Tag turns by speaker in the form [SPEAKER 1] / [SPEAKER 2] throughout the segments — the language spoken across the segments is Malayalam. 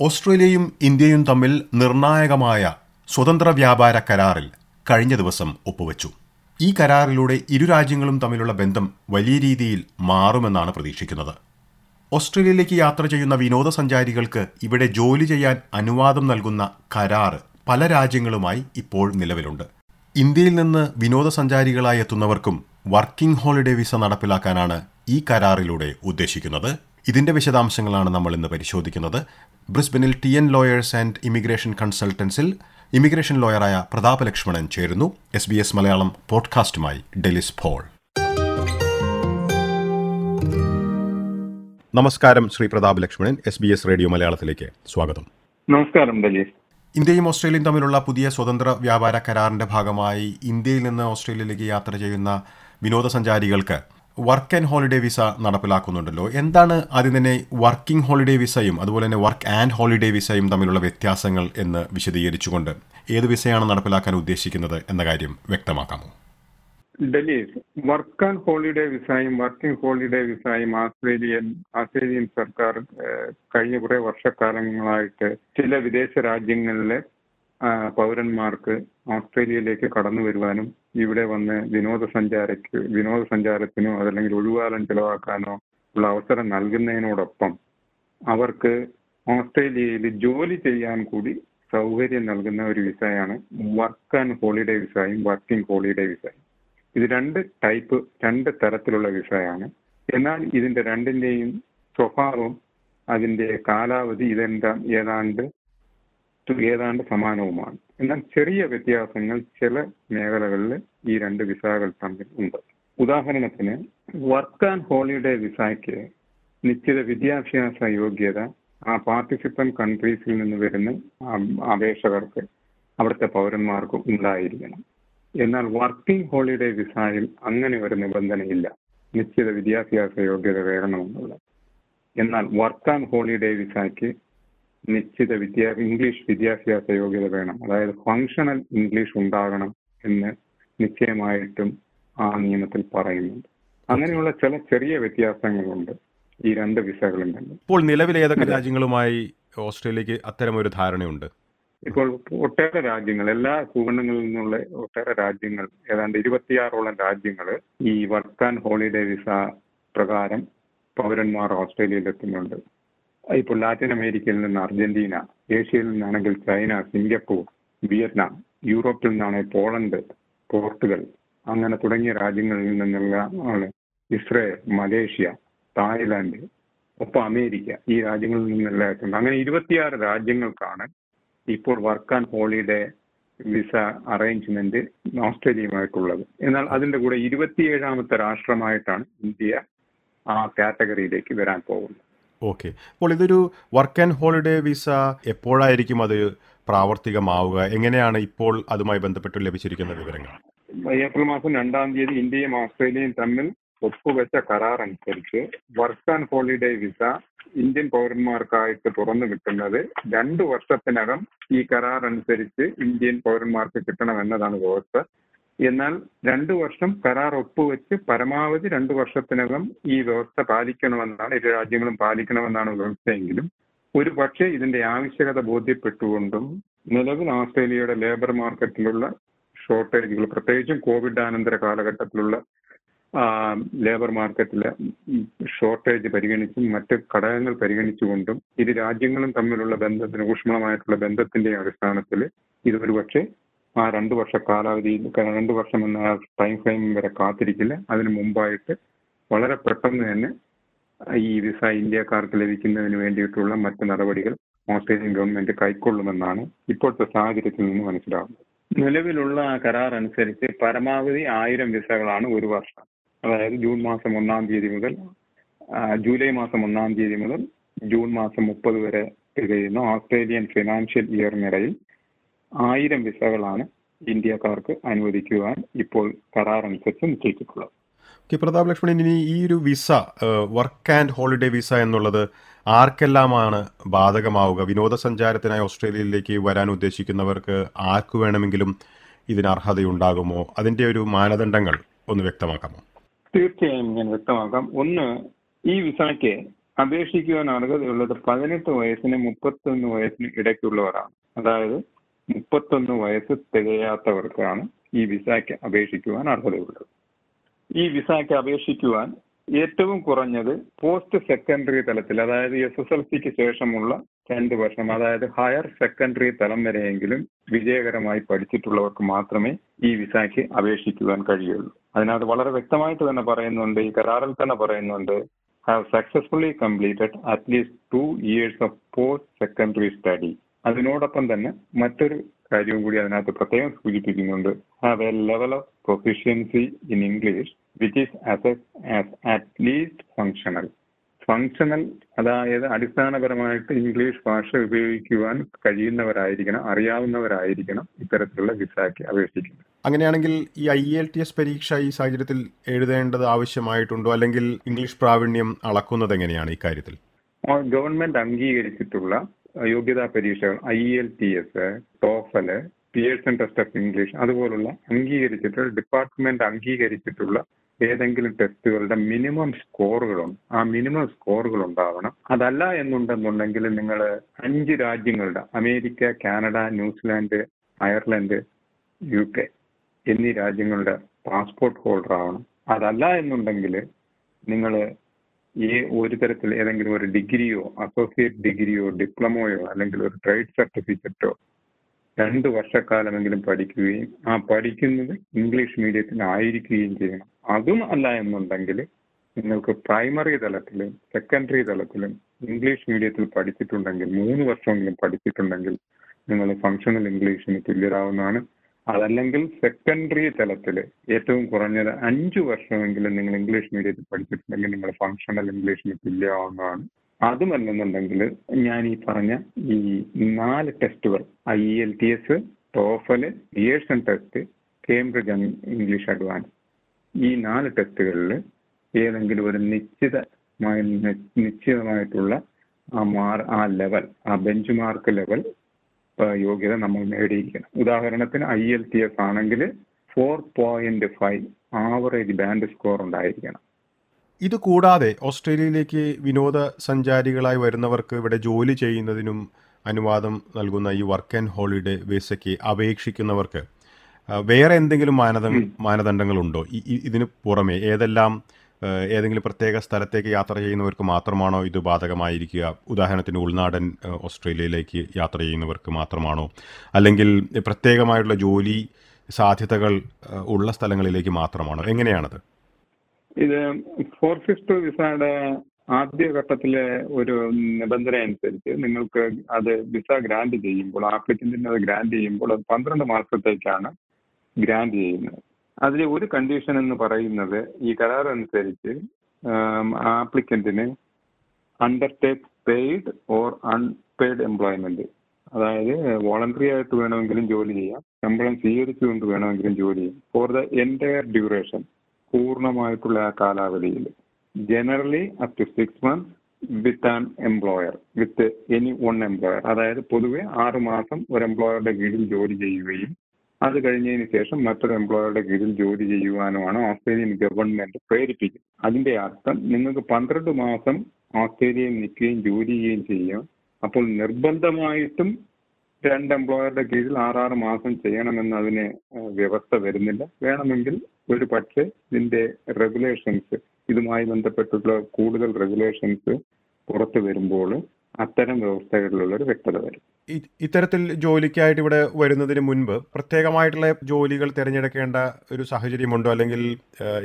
[SPEAKER 1] ഓസ്ട്രേലിയയും ഇന്ത്യയും തമ്മിൽ നിർണായകമായ സ്വതന്ത്ര വ്യാപാര കരാറിൽ കഴിഞ്ഞ ദിവസം ഒപ്പുവച്ചു. ഈ കരാറിലൂടെ ഇരു രാജ്യങ്ങളും തമ്മിലുള്ള ബന്ധം വലിയ രീതിയിൽ മാറുമെന്നാണ് പ്രതീക്ഷിക്കുന്നത്. ഓസ്ട്രേലിയയിലേക്ക് യാത്ര ചെയ്യുന്ന വിനോദസഞ്ചാരികൾക്ക് ഇവിടെ ജോലി ചെയ്യാൻ അനുവാദം നൽകുന്ന കരാർ പല രാജ്യങ്ങളുമായി ഇപ്പോൾ നിലവിലുണ്ട്. ഇന്ത്യയിൽ നിന്ന് വിനോദസഞ്ചാരികളായി എത്തുന്നവർക്കും വർക്കിംഗ് ഹോളിഡേ വിസ നടപ്പിലാക്കാനാണ് ഈ കരാറിലൂടെ ഉദ്ദേശിക്കുന്നത്. ഇതിന്റെ വിശദാംശങ്ങളാണ് നമ്മൾ ഇന്ന് പരിശോധിക്കുന്നത്. ബ്രിസ്ബനിൽ T N lawyers and immigration കൺസൾട്ടൻസിൽ immigration ലോയറായ പ്രതാപ ലക്ഷ്മണൻ ചേരുന്നു. എസ് ബി എസ് മലയാളം പോഡ്കാസ്റ്റുമായി ഡെലിസ് ഫോൾ നമസ്കാരം Shri Pratap Lakshmanan. S B S radio മലയാളത്തിലേക്ക് സ്വാഗതം.
[SPEAKER 2] നമസ്കാരം ഡെലിസ്.
[SPEAKER 1] ഇന്ത്യയും ഓസ്ട്രേലിയയും തമ്മിലുള്ള പുതിയ സ്വതന്ത്ര വ്യാപാര കരാറിന്റെ ഭാഗമായി ഇന്ത്യയിൽ നിന്ന് ഓസ്ട്രേലിയയിലേക്ക് യാത്ര ചെയ്യുന്ന വിനോദസഞ്ചാരികൾക്ക് വർക്ക് ആൻഡ് ഹോളിഡേ വിസ നടപ്പിലാക്കുന്നുണ്ടല്ലോ. എന്താണ് ആദ്യം തന്നെ വർക്കിംഗ് ഹോളിഡേ വിസയും അതുപോലെ തന്നെ വർക്ക് ആൻഡ് ഹോളിഡേ വിസയും തമ്മിലുള്ള വ്യത്യാസങ്ങൾ എന്ന് വിശദീകരിച്ചുകൊണ്ട് ഏത് വിസയാണ് നടപ്പിലാക്കാൻ ഉദ്ദേശിക്കുന്നത് എന്ന കാര്യം വ്യക്തമാക്കാമോ?
[SPEAKER 2] ഡൽഹി വർക്ക് ആൻഡ് ഹോളിഡേ വിസയും വർക്കിംഗ് ഹോളിഡേ വിസയും ആസ്ട്രേലിയൻ ആസ്ട്രേലിയൻ സർക്കാർ കഴിഞ്ഞ കുറെ വർഷക്കാലങ്ങളായിട്ട് ചില വിദേശ രാജ്യങ്ങളിലെ പൗരന്മാർക്ക് ഓസ്ട്രേലിയയിലേക്ക് കടന്നു വരുവാനും ഇവിടെ വന്ന് വിനോദസഞ്ചാരക്ക് വിനോദസഞ്ചാരത്തിനോ അതല്ലെങ്കിൽ ഒഴിവാലം ചിലവാക്കാനോ ഉള്ള അവസരം നൽകുന്നതിനോടൊപ്പം അവർക്ക് ഓസ്ട്രേലിയയിൽ ജോലി ചെയ്യാൻ കൂടി സൗകര്യം നൽകുന്ന ഒരു വിസയാണ് വർക്ക് ആൻഡ് ഹോളിഡേ വിസയും വർക്കിംഗ് ഹോളിഡേ വിസയും. ഇത് രണ്ട് ടൈപ്പ് രണ്ട് തരത്തിലുള്ള വിസയാണ്. എന്നാൽ ഇതിന്റെ രണ്ടിന്റെയും സ്വഭാവം അതിന്റെ കാലാവധി ഇതെന്താ ഏതാണ്ട് ഏതാണ്ട് സമാനവുമാണ്. എന്നാൽ ചെറിയ വ്യത്യാസങ്ങൾ ചില മേഖലകളിൽ ഈ രണ്ട് വിസകൾ തമ്മിൽ ഉണ്ട്. ഉദാഹരണത്തിന് വർക്ക് ആൻഡ് ഹോളിഡേ വിസയ്ക്ക് നിശ്ചിത വിദ്യാഭ്യാസ യോഗ്യത ആ പാർട്ടിസിപ്പൻ കൺട്രീസിൽ നിന്ന് വരുന്ന അപേക്ഷകർക്ക് അവിടുത്തെ പൗരന്മാർക്ക് ഉണ്ടായിരിക്കണം. എന്നാൽ വർക്കിംഗ് ഹോളിഡേ വിസയിൽ അങ്ങനെ ഒരു നിബന്ധനയില്ല. നിശ്ചിത വിദ്യാഭ്യാസ യോഗ്യത വേണമെന്നുള്ളത്. എന്നാൽ വർക്ക് ആൻഡ് ഹോളിഡേ വിസയ്ക്ക് നിശ്ചിത വിദ്യാ ഇംഗ്ലീഷ് വിദ്യാഭ്യാസ യോഗ്യത വേണം. അതായത് ഫങ്ഷണൽ ഇംഗ്ലീഷ് ഉണ്ടാകണം എന്ന് നിശ്ചയമായിട്ടും ആ നിയമത്തിൽ പറയുന്നുണ്ട്. അങ്ങനെയുള്ള ചില ചെറിയ വ്യത്യാസങ്ങളുണ്ട് ഈ രണ്ട് വിസകളും തന്നെ
[SPEAKER 1] ഇപ്പോൾ നിലവിൽ ഏതൊക്കെ രാജ്യങ്ങളുമായി ഓസ്ട്രേലിയക്ക് അത്തരം ഒരു ധാരണയുണ്ട്?
[SPEAKER 2] ഇപ്പോൾ ഒട്ടേറെ രാജ്യങ്ങൾ എല്ലാ ഭൂഖണ്ഡങ്ങളിൽ നിന്നുള്ള ഒട്ടേറെ രാജ്യങ്ങൾ ഏതാണ്ട് ഇരുപത്തിയാറോളം രാജ്യങ്ങൾ ഈ വർക്ക് ആൻഡ് ഹോളിഡേ വിസ പ്രകാരം പൗരന്മാർ ഓസ്ട്രേലിയയിൽ എത്തുന്നുണ്ട്. ഇപ്പോൾ ലാറ്റിൻ അമേരിക്കയിൽ നിന്ന് അർജന്റീന ഏഷ്യയിൽ നിന്നാണെങ്കിൽ ചൈന സിംഗപ്പൂർ വിയറ്റ്നാം യൂറോപ്പിൽ നിന്നാണെങ്കിൽ പോളണ്ട് പോർട്ടുഗൽ അങ്ങനെ തുടങ്ങിയ രാജ്യങ്ങളിൽ നിന്നുള്ള ഇസ്രയേൽ മലേഷ്യ തായ്ലാന്റ് ഒപ്പം അമേരിക്ക ഈ രാജ്യങ്ങളിൽ നിന്നെല്ലാം അങ്ങനെ ഇരുപത്തിയാറ് രാജ്യങ്ങൾക്കാണ് ഇപ്പോൾ work and holiday visa arrangement ഓസ്ട്രേലിയയുമായിട്ടുള്ളത്. എന്നാൽ അതിന്റെ കൂടെ ഇരുപത്തിയേഴാമത്തെ രാഷ്ട്രമായിട്ടാണ് ഇന്ത്യ ആ കാറ്റഗറിയിലേക്ക് വരാൻ പോകുന്നത്.
[SPEAKER 1] ഓക്കെ അപ്പോൾ ഇതൊരു വർക്ക് ആൻഡ് ഹോളിഡേ വിസ എപ്പോഴായിരിക്കും അത് പ്രാവർത്തികമാവുക? എങ്ങനെയാണ് ഇപ്പോൾ അതുമായി ബന്ധപ്പെട്ട് ലഭിച്ചിരിക്കുന്ന വിവരങ്ങൾ?
[SPEAKER 2] ഏപ്രിൽ മാസം രണ്ടാം തീയതി ഇന്ത്യയും ഓസ്ട്രേലിയയും തമ്മിൽ ഒപ്പുവെച്ച കരാർ അനുസരിച്ച് work and holiday visa Indian പൗരന്മാർക്കായിട്ട് തുറന്നു കിട്ടുന്നത് രണ്ടു വർഷത്തിനകം ഈ കരാർ അനുസരിച്ച് ഇന്ത്യൻ പൗരന്മാർക്ക് കിട്ടണം എന്നതാണ് വ്യവസ്ഥ. എന്നാൽ രണ്ടു വർഷം കരാർ ഒപ്പുവെച്ച് പരമാവധി രണ്ടു വർഷത്തിനകം ഈ വ്യവസ്ഥ പാലിക്കണമെന്നാണ് ഇരു രാജ്യങ്ങളും പാലിക്കണമെന്നാണ് വ്യവസ്ഥയെങ്കിലും ഒരു പക്ഷേ ഇതിന്റെ ആവശ്യകത ബോധ്യപ്പെട്ടുകൊണ്ടും നിലവിൽ ഓസ്ട്രേലിയയുടെ ലേബർ മാർക്കറ്റിലുള്ള ഷോർട്ടേജുകൾ പ്രത്യേകിച്ചും കോവിഡ് അനന്തര കാലഘട്ടത്തിലുള്ള ലേബർ മാർക്കറ്റിലെ ഷോർട്ടേജ് പരിഗണിച്ചും മറ്റ് ഘടകങ്ങൾ പരിഗണിച്ചുകൊണ്ടും ഇരു രാജ്യങ്ങളും തമ്മിലുള്ള ബന്ധത്തിന് ഊഷ്മളമായിട്ടുള്ള ബന്ധത്തിന്റെ അടിസ്ഥാനത്തിൽ ഇത് ഒരുപക്ഷെ ആ രണ്ട് വർഷ കാലാവധിയിൽ രണ്ട് വർഷം എന്ന ടൈം ഫ്രെയിം വരെ കാത്തിരിക്കില്ല അതിന് മുമ്പായിട്ട് വളരെ പെട്ടെന്ന് തന്നെ ഈ വിസ ഇന്ത്യക്കാർക്ക് ലഭിക്കുന്നതിന് വേണ്ടിയിട്ടുള്ള മറ്റ് നടപടികൾ ഓസ്ട്രേലിയൻ ഗവൺമെന്റ് കൈക്കൊള്ളുമെന്നാണ് ഇപ്പോഴത്തെ സാഹചര്യത്തിൽ നിന്ന് മനസ്സിലാവുന്നത്. നിലവിലുള്ള കരാർ അനുസരിച്ച് പരമാവധി ആയിരം വിസകളാണ് ഒരു വർഷം. അതായത് ജൂൺ മാസം ഒന്നാം തീയതി മുതൽ ജൂലൈ മാസം ഒന്നാം തീയതി മുതൽ ജൂൺ മാസം മുപ്പത് വരെ തികയുന്ന ഓസ്ട്രേലിയൻ ഫിനാൻഷ്യൽ ഇയറിനിടയിൽ ആയിരം വിസകളാണ് ഇന്ത്യക്കാർക്ക് അനുവദിക്കുവാൻ ഇപ്പോൾ കരാർ അനുസരിച്ച് നിശ്ചയിച്ചിട്ടുള്ളത്.
[SPEAKER 1] ഓക്കെ പ്രതാപ് ലക്ഷ്മണൻ ഇനി ഈ ഒരു visa work and holiday visa എന്നുള്ളത് ആർക്കെല്ലാമാണ് ബാധകമാവുക? വിനോദസഞ്ചാരത്തിനായി ഓസ്ട്രേലിയയിലേക്ക് വരാൻ ഉദ്ദേശിക്കുന്നവർക്ക് ആർക്ക് വേണമെങ്കിലും ഇതിന് അർഹതയുണ്ടാകുമോ? അതിന്റെ ഒരു മാനദണ്ഡങ്ങൾ ഒന്ന് വ്യക്തമാക്കാമോ?
[SPEAKER 2] തീർച്ചയായും ഞാൻ വ്യക്തമാക്കാം. ഒന്ന് ഈ വിസയ്ക്ക് അപേക്ഷിക്കുവാൻ അർഹതയുള്ളത് പതിനെട്ട് വയസ്സിന് മുപ്പത്തൊന്ന് വയസ്സിന് ഇടയ്ക്കുള്ളവരാണ്. അതായത് മുപ്പത്തൊന്ന് വയസ്സ് തികയാത്തവർക്കാണ് ഈ വിസയ്ക്ക് അപേക്ഷിക്കുവാൻ അർഹതയുള്ളത്. ഈ വിസയ്ക്ക് അപേക്ഷിക്കുവാൻ ഏറ്റവും കുറഞ്ഞത് പോസ്റ്റ് സെക്കൻഡറി തലത്തിൽ അതായത് എസ് എസ് എൽ സിക്ക് ശേഷമുള്ള രണ്ട് വർഷം അതായത് ഹയർ സെക്കൻഡറി തലം വരെയെങ്കിലും വിജയകരമായി പഠിച്ചിട്ടുള്ളവർക്ക് മാത്രമേ ഈ വിസയ്ക്ക് അപേക്ഷിക്കുവാൻ കഴിയുള്ളൂ. അതിനകത്ത് വളരെ വ്യക്തമായിട്ട് തന്നെ പറയുന്നുണ്ട് ഈ കരാറിൽ തന്നെ പറയുന്നുണ്ട് have successfully completed at least two years of post secondary study അതിനോടൊപ്പം തന്നെ മറ്റൊരു കാര്യവും കൂടി അതിനകത്ത് പ്രത്യേകം സൂചിപ്പിക്കുന്നുണ്ട്. Have a level of proficiency in English which is as as at least functional functional അതായത് അടിസ്ഥാനപരമായിട്ട് ഇംഗ്ലീഷ് ഭാഷ ഉപയോഗിക്കുവാൻ കഴിയുന്നവരായിരിക്കണം അറിയാവുന്നവരായിരിക്കണം ഇത്തരത്തിലുള്ള വിസയ്ക്ക് അപേക്ഷിക്കുന്നത്.
[SPEAKER 1] അങ്ങനെയാണെങ്കിൽ ഈ ഐ എൽ ടി എസ് പരീക്ഷ ഈ സാഹചര്യത്തിൽ എഴുതേണ്ടത് ആവശ്യമായിട്ടുണ്ടോ? അല്ലെങ്കിൽ ഇംഗ്ലീഷ് പ്രാവീണ്യം അളക്കുന്നത് എങ്ങനെയാണ് ഇക്കാര്യത്തിൽ
[SPEAKER 2] ഗവൺമെന്റ് അംഗീകരിച്ചിട്ടുള്ള യോഗ്യതാ പരീക്ഷകൾ IELTS TOEFL Pearson test of English അതുപോലുള്ള അംഗീകരിച്ചിട്ടുള്ള ഡിപ്പാർട്ട്മെന്റ് അംഗീകരിച്ചിട്ടുള്ള ഏതെങ്കിലും ടെസ്റ്റുകളുടെ മിനിമം സ്കോറുകളുണ്ട് ആ മിനിമം സ്കോറുകൾ ഉണ്ടാവണം അതല്ല എന്നുണ്ടെന്നുണ്ടെങ്കിൽ നിങ്ങൾ അഞ്ച് രാജ്യങ്ങളുടെ America Canada New Zealand Ireland U K എന്നീ രാജ്യങ്ങളുടെ പാസ്പോർട്ട് ഹോൾഡർ ആവണം. അതല്ല എന്നുണ്ടെങ്കിൽ നിങ്ങൾ ഈ ഒരു തരത്തിൽ ഏതെങ്കിലും ഒരു ഡിഗ്രിയോ അസോസിയേറ്റ് ഡിഗ്രിയോ ഡിപ്ലോമയോ അല്ലെങ്കിൽ ഒരു ട്രേഡ് സർട്ടിഫിക്കറ്റോ രണ്ട് വർഷക്കാലമെങ്കിലും പഠിക്കുകയും ആ പഠിക്കുന്നത് ഇംഗ്ലീഷ് മീഡിയത്തിലായിരിക്കുകയും ചെയ്യണം. അതും അല്ല എന്നുണ്ടെങ്കിൽ നിങ്ങൾക്ക് പ്രൈമറി തലത്തിലും സെക്കൻഡറി തലത്തിലും ഇംഗ്ലീഷ് മീഡിയത്തിൽ പഠിച്ചിട്ടുണ്ടെങ്കിൽ മൂന്ന് വർഷമെങ്കിലും പഠിച്ചിട്ടുണ്ടെങ്കിൽ നിങ്ങൾ ഫങ്ഷണൽ ഇംഗ്ലീഷിന് തുല്യരാവുന്നതാണ്. അതല്ലെങ്കിൽ സെക്കൻഡറി തലത്തിൽ ഏറ്റവും കുറഞ്ഞത് അഞ്ചു വർഷമെങ്കിലും നിങ്ങൾ ഇംഗ്ലീഷ് മീഡിയത്തിൽ പഠിച്ചിട്ടുണ്ടെങ്കിൽ നിങ്ങൾ ഫങ്ഷണൽ ഇംഗ്ലീഷിന് തുല്യമാവുന്നതാണ്. അതുമല്ലെന്നുണ്ടെങ്കിൽ ഞാൻ ഈ പറഞ്ഞ ഈ നാല് ടെസ്റ്റുകൾ IELTS TOEFL Pearson test Cambridge English advance ഈ നാല് ടെസ്റ്റുകളിൽ ഏതെങ്കിലും ഒരു നിശ്ചിതമായ നിശ്ചിതമായിട്ടുള്ള ആ മാർ ആ ലെവൽ ആ ബെഞ്ച് മാർക്ക് ലെവൽ യോഗ്യത നമ്മൾ നേടിയിരിക്കണം. ഉദാഹരണത്തിന് ഐ എൽ ടി എസ് ആണെങ്കിൽ four point five average band score ഉണ്ടായിരിക്കണം.
[SPEAKER 1] ഇത് കൂടാതെ ഓസ്ട്രേലിയയിലേക്ക് വിനോദ സഞ്ചാരികളായി വരുന്നവർക്ക് ഇവിടെ ജോലി ചെയ്യുന്നതിനും അനുവാദം നൽകുന്ന ഈ വർക്ക് ആൻഡ് ഹോളിഡേ വിസയ്ക്ക് അപേക്ഷിക്കുന്നവർക്ക് വേറെ എന്തെങ്കിലും മാനദ മാനദണ്ഡങ്ങളുണ്ടോ? ഇതിന് പുറമെ ഏതെല്ലാം ഏതെങ്കിലും പ്രത്യേക സ്ഥലത്തേക്ക് യാത്ര ചെയ്യുന്നവർക്ക് മാത്രമാണോ ഇത് ബാധകമായിരിക്കുക? ഉദാഹരണത്തിന് ഉൾനാടൻ ഓസ്ട്രേലിയയിലേക്ക് യാത്ര ചെയ്യുന്നവർക്ക് മാത്രമാണോ? അല്ലെങ്കിൽ പ്രത്യേകമായിട്ടുള്ള ജോലി സാധ്യതകൾ ഉള്ള സ്ഥലങ്ങളിലേക്ക് മാത്രമാണോ? എങ്ങനെയാണത്?
[SPEAKER 2] ഇത് ഫോർ ഫിഫ്റ്റ് വിസയുടെ ആദ്യ ഘട്ടത്തിലെ ഒരു നിബന്ധന അനുസരിച്ച് നിങ്ങൾക്ക് അത് വിസ ഗ്രാന്റ് ചെയ്യുമ്പോൾ ആപ്ലിക്കന്റിന് അത് ഗ്രാന്റ് ചെയ്യുമ്പോൾ അത് പന്ത്രണ്ട് മാസത്തേക്കാണ് ഗ്രാന്റ് ചെയ്യുന്നത്. അതിലെ ഒരു കണ്ടീഷൻ എന്ന് പറയുന്നത് ഈ കരാർ അനുസരിച്ച് ആപ്ലിക്കന്റിന് undertake paid or unpaid employment അതായത് വോളണ്ടറി ആയിട്ട് വേണമെങ്കിലും ജോലി ചെയ്യാം. ശമ്പളം സ്വീകരിച്ചുകൊണ്ട് വേണമെങ്കിലും ജോലി ചെയ്യാം. ഫോർ ദ എന്റയർ ഡ്യൂറേഷൻ പൂർണമായിട്ടുള്ള ആ കാലാവധിയിൽ. Generally up to six months with an employer with any one employer അതായത് പൊതുവെ ആറ് മാസം ഒരു എംപ്ലോയറുടെ കീഴിൽ ജോലി ചെയ്യുകയും അത് കഴിഞ്ഞതിന് ശേഷം മറ്റൊരു എംപ്ലോയറുടെ കീഴിൽ ജോലി ചെയ്യുവാനുമാണ് ഓസ്ട്രേലിയൻ ഗവൺമെന്റ് പ്രേരിപ്പിക്കുന്നത്. അതിന്റെ അർത്ഥം നിങ്ങൾക്ക് പന്ത്രണ്ട് മാസം ഓസ്ട്രേലിയയിൽ നിൽക്കുകയും ജോലി ചെയ്യുകയും ചെയ്യാം. അപ്പോൾ നിർബന്ധമായിട്ടും രണ്ട് എംപ്ലോയറുടെ കീഴിൽ ആറാറ് മാസം ചെയ്യണമെന്ന് അതിന് വ്യവസ്ഥ വരുന്നില്ല. വേണമെങ്കിൽ ഒരു പക്ഷേ ഇതിന്റെ റെഗുലേഷൻസ് ഇതുമായി ബന്ധപ്പെട്ടുള്ള കൂടുതൽ റെഗുലേഷൻസ് പുറത്തു വരുമ്പോൾ അത്തരം വ്യവസ്ഥകളിലുള്ള ഒരു വ്യക്തത വരും.
[SPEAKER 1] ഇത്തരത്തിൽ ജോലിക്കായിട്ട് ഇവിടെ വരുന്നതിന് മുൻപ് പ്രത്യേകമായിട്ടുള്ള ജോലികൾ തിരഞ്ഞെടുക്കേണ്ട ഒരു സാഹചര്യമുണ്ടോ? അല്ലെങ്കിൽ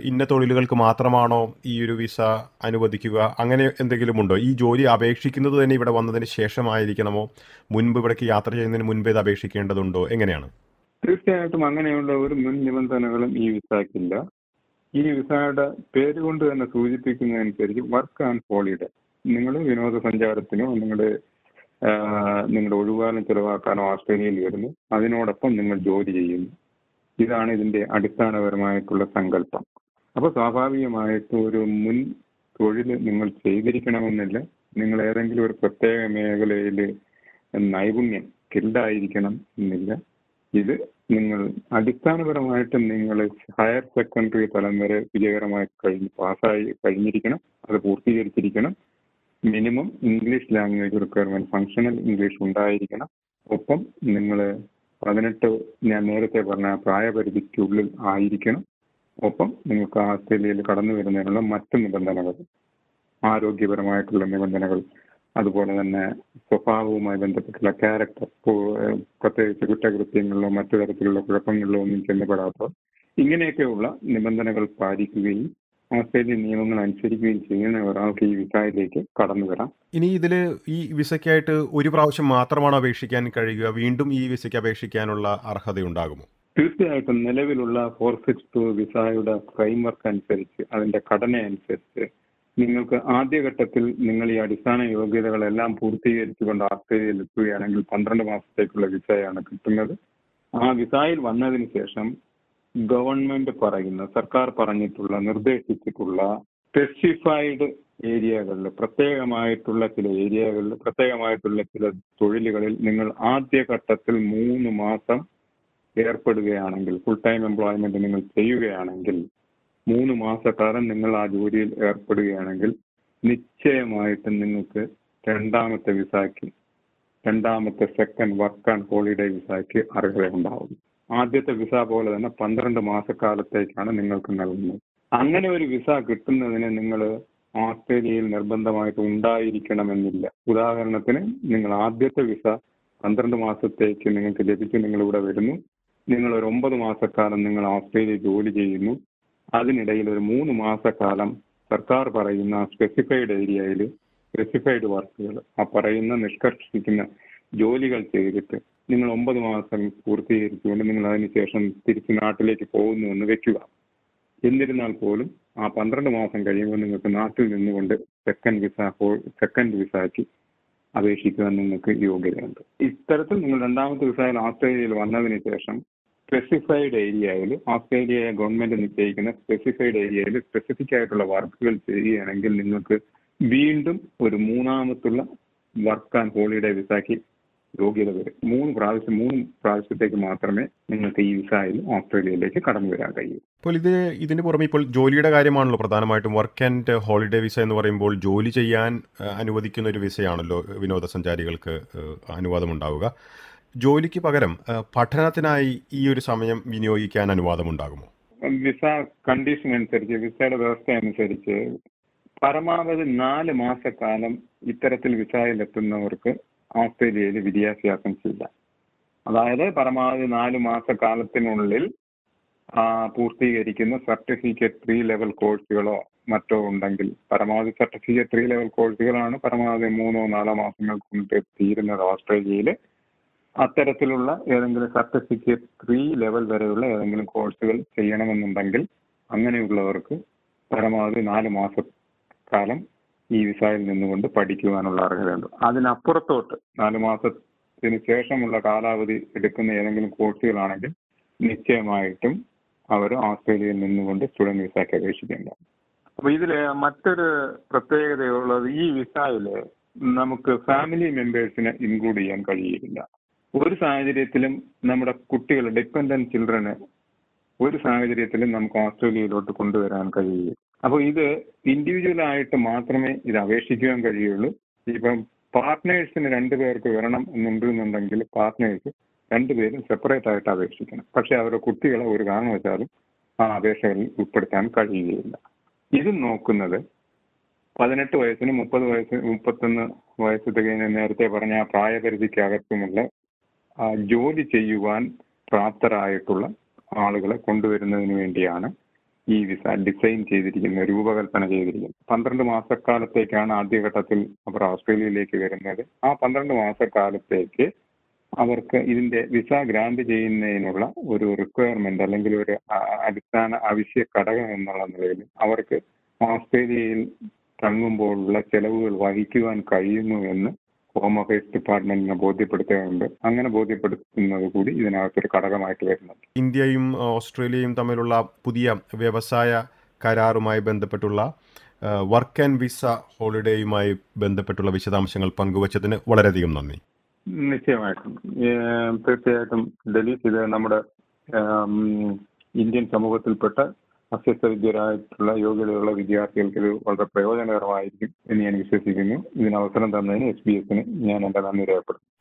[SPEAKER 1] ഇന്ന തൊഴിലുകൾക്ക് മാത്രമാണോ ഈ ഒരു വിസ അനുവദിക്കുക? അങ്ങനെ എന്തെങ്കിലും ഉണ്ടോ? ഈ ജോലി അപേക്ഷിക്കുന്നത് തന്നെ ഇവിടെ വന്നതിന് ശേഷമായിരിക്കണമോ? മുൻപ് ഇവിടേക്ക് യാത്ര ചെയ്യുന്നതിന് മുൻപ് ഇത് അപേക്ഷിക്കേണ്ടതുണ്ടോ? എങ്ങനെയാണ്?
[SPEAKER 2] തീർച്ചയായിട്ടും അങ്ങനെയുള്ള ഒരു മുൻ നിബന്ധനകളും ഈ വിസയ്ക്കില്ല. ഈ വിസയുടെ പേര് കൊണ്ട് തന്നെ സൂചിപ്പിക്കുന്നതനുസരിച്ച് വർക്ക് ആൻഡ് ഹോളിഡേ നിങ്ങൾ വിനോദസഞ്ചാരത്തിനോ നിങ്ങളുടെ നിങ്ങളുടെ ഒഴിവുകാലം ചെലവാക്കാനോ ഓസ്ട്രേലിയയിൽ വരുന്നു. അതിനോടൊപ്പം നിങ്ങൾ ജോലി ചെയ്യുന്നു. ഇതാണ് ഇതിന്റെ അടിസ്ഥാനപരമായിട്ടുള്ള സങ്കല്പം. അപ്പൊ സ്വാഭാവികമായിട്ട് ഒരു മുൻ തൊഴിൽ നിങ്ങൾ ചെയ്തിരിക്കണമെന്നില്ല. നിങ്ങൾ ഏതെങ്കിലും ഒരു പ്രത്യേക മേഖലയിൽ നൈപുണ്യം സ്കിൽഡായിരിക്കണം എന്നില്ല. ഇത് നിങ്ങൾ അടിസ്ഥാനപരമായിട്ട് നിങ്ങൾ ഹയർ സെക്കൻഡറി തലം വരെ വിജയകരമായി കഴിഞ്ഞ് പാസ്സായി കഴിഞ്ഞിരിക്കണം. അത് പൂർത്തീകരിച്ചിരിക്കണം. Minimum English language requirement functional English ഉണ്ടായിരിക്കണം. ഒപ്പം നിങ്ങൾ പതിനെട്ട് ഞാൻ നേരത്തെ പറഞ്ഞ പ്രായപരിധിക്കുള്ളിൽ ആയിരിക്കണം. ഒപ്പം നിങ്ങൾക്ക് ആസ്ട്രേലിയയിൽ കടന്നു വരുന്നതിനുള്ള മറ്റ് നിബന്ധനകൾ ആരോഗ്യപരമായിട്ടുള്ള നിബന്ധനകൾ അതുപോലെ തന്നെ സ്വഭാവവുമായി ബന്ധപ്പെട്ടുള്ള ക്യാരക്ടർ പ്രത്യേകിച്ച് കുറ്റകൃത്യങ്ങളിലോ മറ്റു തരത്തിലുള്ള കുഴപ്പങ്ങളിലോ ഒന്നും ചെന്നപ്പെടാത്തവർ ഇങ്ങനെയൊക്കെയുള്ള നിബന്ധനകൾ പാലിക്കുകയും ഓസ്ട്രേലിയൻ നിയമങ്ങൾ അനുസരിക്കുകയും ചെയ്യുന്ന ഒരാൾക്ക് ഈ വിസയിലേക്ക് കടന്നു വരാം.
[SPEAKER 1] ഇനി ഇതിൽ ഈ വിസയ്ക്കായിട്ട് ഒരു പ്രാവശ്യം മാത്രമാണ് അപേക്ഷിക്കാൻ കഴിയുക? വീണ്ടും ഈ വിസയ്ക്ക് അപേക്ഷിക്കാനുള്ള അർഹതയുണ്ടാകുമോ?
[SPEAKER 2] തീർച്ചയായിട്ടും നിലവിലുള്ള ഫോർ സിക്സ് ടു വിസയുടെ ഫ്രെയിംവർക്ക് അനുസരിച്ച് അതിന്റെ ഘടന അനുസരിച്ച് നിങ്ങൾക്ക് ആദ്യഘട്ടത്തിൽ നിങ്ങൾ ഈ അടിസ്ഥാന യോഗ്യതകളെല്ലാം പൂർത്തീകരിച്ചുകൊണ്ട് ആസ്ട്രേലിയയിൽ എത്തുകയാണെങ്കിൽ പന്ത്രണ്ട് മാസത്തേക്കുള്ള വിസയാണ് കിട്ടുന്നത്. ആ വിസയിൽ വന്നതിന് ശേഷം ഗവൺമെന്റ് പറയുന്ന സർക്കാർ പറഞ്ഞിട്ടുള്ള നിർദ്ദേശിച്ചിട്ടുള്ള സ്പെസിഫൈഡ് ഏരിയകളിൽ പ്രത്യേകമായിട്ടുള്ള ചില ഏരിയകളിൽ പ്രത്യേകമായിട്ടുള്ള ചില തൊഴിലുകളിൽ നിങ്ങൾ ആദ്യഘട്ടത്തിൽ മൂന്ന് മാസം ഏർപ്പെടുകയാണെങ്കിൽ ഫുൾ ടൈം എംപ്ലോയ്മെന്റ് നിങ്ങൾ ചെയ്യുകയാണെങ്കിൽ മൂന്ന് മാസക്കാലം നിങ്ങൾ ആ ജോലിയിൽ ഏർപ്പെടുകയാണെങ്കിൽ നിശ്ചയമായിട്ടും നിങ്ങൾക്ക് രണ്ടാമത്തെ വിസയ്ക്ക് രണ്ടാമത്തെ സെക്കൻഡ് വർക്ക് ആൻഡ് ഹോളിഡേ വിസയ്ക്ക് അർഹതയുണ്ടാവും. ആദ്യത്തെ വിസ പോലെ തന്നെ പന്ത്രണ്ട് മാസക്കാലത്തേക്കാണ് നിങ്ങൾക്ക് നൽകുന്നത്. അങ്ങനെ ഒരു വിസ കിട്ടുന്നതിന് നിങ്ങൾ ഓസ്ട്രേലിയയിൽ നിർബന്ധമായിട്ട് ഉണ്ടായിരിക്കണമെന്നില്ല. ഉദാഹരണത്തിന് നിങ്ങൾ ആദ്യത്തെ വിസ പന്ത്രണ്ട് മാസത്തേക്ക് നിങ്ങൾക്ക് ലഭിച്ചു നിങ്ങൾ ഇവിടെ വരുന്നു. നിങ്ങൾ ഒരു ഒമ്പത് മാസക്കാലം നിങ്ങൾ ഓസ്ട്രേലിയ ജോലി ചെയ്യുന്നു. അതിനിടയിൽ ഒരു മൂന്ന് മാസക്കാലം സർക്കാർ പറയുന്ന സ്പെസിഫൈഡ് ഏരിയയിൽ സ്പെസിഫൈഡ് വർക്കുകൾ ആ പറയുന്ന നിഷ്കർഷിക്കുന്ന ജോലികൾ ചെയ്തിട്ട് നിങ്ങൾ ഒമ്പത് മാസം പൂർത്തീകരിച്ചുകൊണ്ട് നിങ്ങൾ അതിനുശേഷം തിരിച്ച് നാട്ടിലേക്ക് പോകുന്നു എന്ന് വെക്കുക. എന്നിരുന്നാൽ പോലും ആ പന്ത്രണ്ട് മാസം കഴിയുമ്പോൾ നിങ്ങൾക്ക് നാട്ടിൽ നിന്നുകൊണ്ട് സെക്കൻഡ് വിസ സെക്കൻഡ് വിസയ്ക്ക് അപേക്ഷിക്കുവാൻ നിങ്ങൾക്ക് യോഗ്യതയുണ്ട്. ഇത്തരത്തിൽ നിങ്ങൾ രണ്ടാമത്തെ വിസയിൽ ഓസ്ട്രേലിയയിൽ വന്നതിന് ശേഷം സ്പെസിഫൈഡ് ഏരിയയിൽ ഓസ്ട്രേലിയ ഗവൺമെന്റ് നിശ്ചയിക്കുന്ന സ്പെസിഫൈഡ് ഏരിയയിൽ സ്പെസിഫിക് ആയിട്ടുള്ള വർക്കുകൾ ചെയ്യുകയാണെങ്കിൽ നിങ്ങൾക്ക് വീണ്ടും ഒരു മൂന്നാമത്തുള്ള വർക്ക് ആൻഡ് ഹോളിഡേ വിസയ്ക്ക് യോഗ്യത വരും മൂന്ന് പ്രാവശ്യം മൂന്ന് പ്രാവശ്യത്തേക്ക് മാത്രമേ നിങ്ങൾക്ക് ഈ വിസയിൽ ഓസ്ട്രേലിയയിലേക്ക് കടന്നു വരാൻ കഴിയൂ.
[SPEAKER 1] അപ്പോൾ ഇത് ഇതിന് പുറമെ ഇപ്പോൾ ജോലിയുടെ കാര്യമാണല്ലോ പ്രധാനമായിട്ടും. വർക്ക് ആൻഡ് ഹോളിഡേ വിസ എന്ന് പറയുമ്പോൾ ജോലി ചെയ്യാൻ അനുവദിക്കുന്ന ഒരു വിസയാണല്ലോ വിനോദസഞ്ചാരികൾക്ക് അനുവാദം ഉണ്ടാവുക ജോലിക്ക് പകരം പഠനത്തിനായി ഈ ഒരു സമയം വിനിയോഗിക്കാൻ അനുവാദമുണ്ടാകുമോ?
[SPEAKER 2] വിസ കണ്ടീഷൻ അനുസരിച്ച് വിസയുടെ വ്യവസ്ഥ അനുസരിച്ച് പരമാവധി നാല് മാസക്കാലം ഇത്തരത്തിൽ വിസയിൽ എത്തുന്നവർക്ക് ഓസ്ട്രേലിയയിൽ വിദ്യാഭ്യാസം ചെയ്യാം അതായത് പരമാവധി നാല് മാസക്കാലത്തിനുള്ളിൽ പൂർത്തീകരിക്കുന്ന സർട്ടിഫിക്കറ്റ് ത്രീ ലെവൽ കോഴ്സുകളോ മറ്റോ ഉണ്ടെങ്കിൽ പരമാവധി സർട്ടിഫിക്കറ്റ് ത്രീ ലെവൽ കോഴ്സുകളാണ് പരമാവധി മൂന്നോ നാലോ മാസങ്ങൾ കൊണ്ട് തീരുന്നത് ഓസ്ട്രേലിയയിൽ അത്തരത്തിലുള്ള ഏതെങ്കിലും സർട്ടിഫിക്കറ്റ് ത്രീ ലെവൽ വരെയുള്ള ഏതെങ്കിലും കോഴ്സുകൾ ചെയ്യണമെന്നുണ്ടെങ്കിൽ അങ്ങനെയുള്ളവർക്ക് പരമാവധി നാല് മാസക്കാലം ഈ വിസയിൽ നിന്നുകൊണ്ട് പഠിക്കുവാനുള്ള അർഹതയുണ്ട്. അതിനപ്പുറത്തോട്ട് നാല് മാസത്തിന് ശേഷമുള്ള കാലാവധി എടുക്കുന്ന ഏതെങ്കിലും കോഴ്സുകളാണെങ്കിൽ നിശ്ചയമായിട്ടും അവർ ഓസ്ട്രേലിയയിൽ നിന്നുകൊണ്ട് സ്റ്റുഡന്റ് വിസയ്ക്ക് അപേക്ഷിക്കേണ്ടതാണ്. അപ്പൊ ഇതിൽ മറ്റൊരു പ്രത്യേകതയുള്ളത് ഈ വിസയിൽ നമുക്ക് ഫാമിലി മെമ്പേഴ്സിനെ ഇൻക്ലൂഡ് ചെയ്യാൻ കഴിയില്ല. ഒരു സാഹചര്യത്തിലും നമ്മുടെ കുട്ടികൾ ഡിപ്പെൻഡന്റ് ചിൽഡ്രന് ഒരു സാഹചര്യത്തിലും നമുക്ക് ഓസ്ട്രേലിയയിലോട്ട് കൊണ്ടുവരാൻ കഴിയില്ല. അപ്പോൾ ഇത് ഇൻഡിവിജ്വൽ ആയിട്ട് മാത്രമേ ഇത് അപേക്ഷിക്കുവാൻ കഴിയുള്ളൂ. ഇപ്പം പാർട്ട്നേഴ്സിന് രണ്ട് പേർക്ക് വരണം എന്നുണ്ടെന്നുണ്ടെങ്കിൽ പാർട്ട്നേഴ്സ് രണ്ടുപേരും സെപ്പറേറ്റ് ആയിട്ട് അപേക്ഷിക്കണം. പക്ഷേ അവരുടെ കുട്ടികളെ ഒരു കാരണവശാലും ആ അപേക്ഷകളിൽ ഉൾപ്പെടുത്താൻ കഴിയുകയില്ല. ഇത് നോക്കുന്നത് പതിനെട്ട് വയസ്സിന് മുപ്പത് വയസ്സ് മുപ്പത്തൊന്ന് വയസ്സ് തികഞ്ഞ നേരത്തെ പറഞ്ഞ ആ പ്രായപരിധിക്കകത്തുമുള്ള ജോലി ചെയ്യുവാൻ പ്രാപ്തരായിട്ടുള്ള ആളുകളെ കൊണ്ടുവരുന്നതിന് വേണ്ടിയാണ് ഈ വിസ ഡിസൈൻ ചെയ്തിരിക്കുന്നത് രൂപകൽപ്പന ചെയ്തിരിക്കുന്നത് പന്ത്രണ്ട് മാസക്കാലത്തേക്കാണ് ആദ്യഘട്ടത്തിൽ അവർ ഓസ്ട്രേലിയയിലേക്ക് വരുന്നത്. ആ പന്ത്രണ്ട് മാസക്കാലത്തേക്ക് അവർക്ക് ഇതിന്റെ വിസ ഗ്രാന്റ് ചെയ്യുന്നതിനുള്ള ഒരു റിക്വയർമെന്റ് അല്ലെങ്കിൽ ഒരു അടിസ്ഥാന ആവശ്യ ഘടകം എന്നുള്ള നിലയിൽ അവർക്ക് ഓസ്ട്രേലിയയിൽ തങ്ങുമ്പോഴുള്ള ചെലവുകൾ വഹിക്കുവാൻ കഴിയുന്നു എന്ന് ഹോം അഫയേഴ്സ് ഡിപ്പാർട്ട്മെന്റിനെ ബോധ്യപ്പെടുത്തേണ്ടതുണ്ട് അങ്ങനെ ബോധ്യപ്പെടുത്തുന്നത് കൂടി ഇതിനകത്തൊരു ഘടകമായിട്ട് വരുന്നുണ്ട്.
[SPEAKER 1] ഇന്ത്യയും ഓസ്ട്രേലിയയും തമ്മിലുള്ള പുതിയ വ്യവസായ കരാറുമായി ബന്ധപ്പെട്ടുള്ള വർക്ക് ആൻഡ് വിസ ഹോളിഡേയുമായി ബന്ധപ്പെട്ടുള്ള വിശദാംശങ്ങൾ പങ്കുവച്ചതിന് വളരെയധികം നന്ദി.
[SPEAKER 2] നിശ്ചയമായിട്ടും. തീർച്ചയായിട്ടും ഡൽഹി ഇത് നമ്മുടെ ഇന്ത്യൻ സമൂഹത്തിൽപ്പെട്ട അസ്വസ്ഥ വിദ്യരായിട്ടുള്ള യോഗ്യതയുള്ള വിദ്യാർത്ഥികൾക്ക് ഇത് വളരെ പ്രയോജനകരമായിരിക്കും എന്ന് ഞാൻ വിശ്വസിക്കുന്നു. ഇതിന് അവസരം തന്നതിന് എസ് ബി എസിന് ഞാൻ എന്റെ നന്ദി രേഖപ്പെടുത്തുന്നു.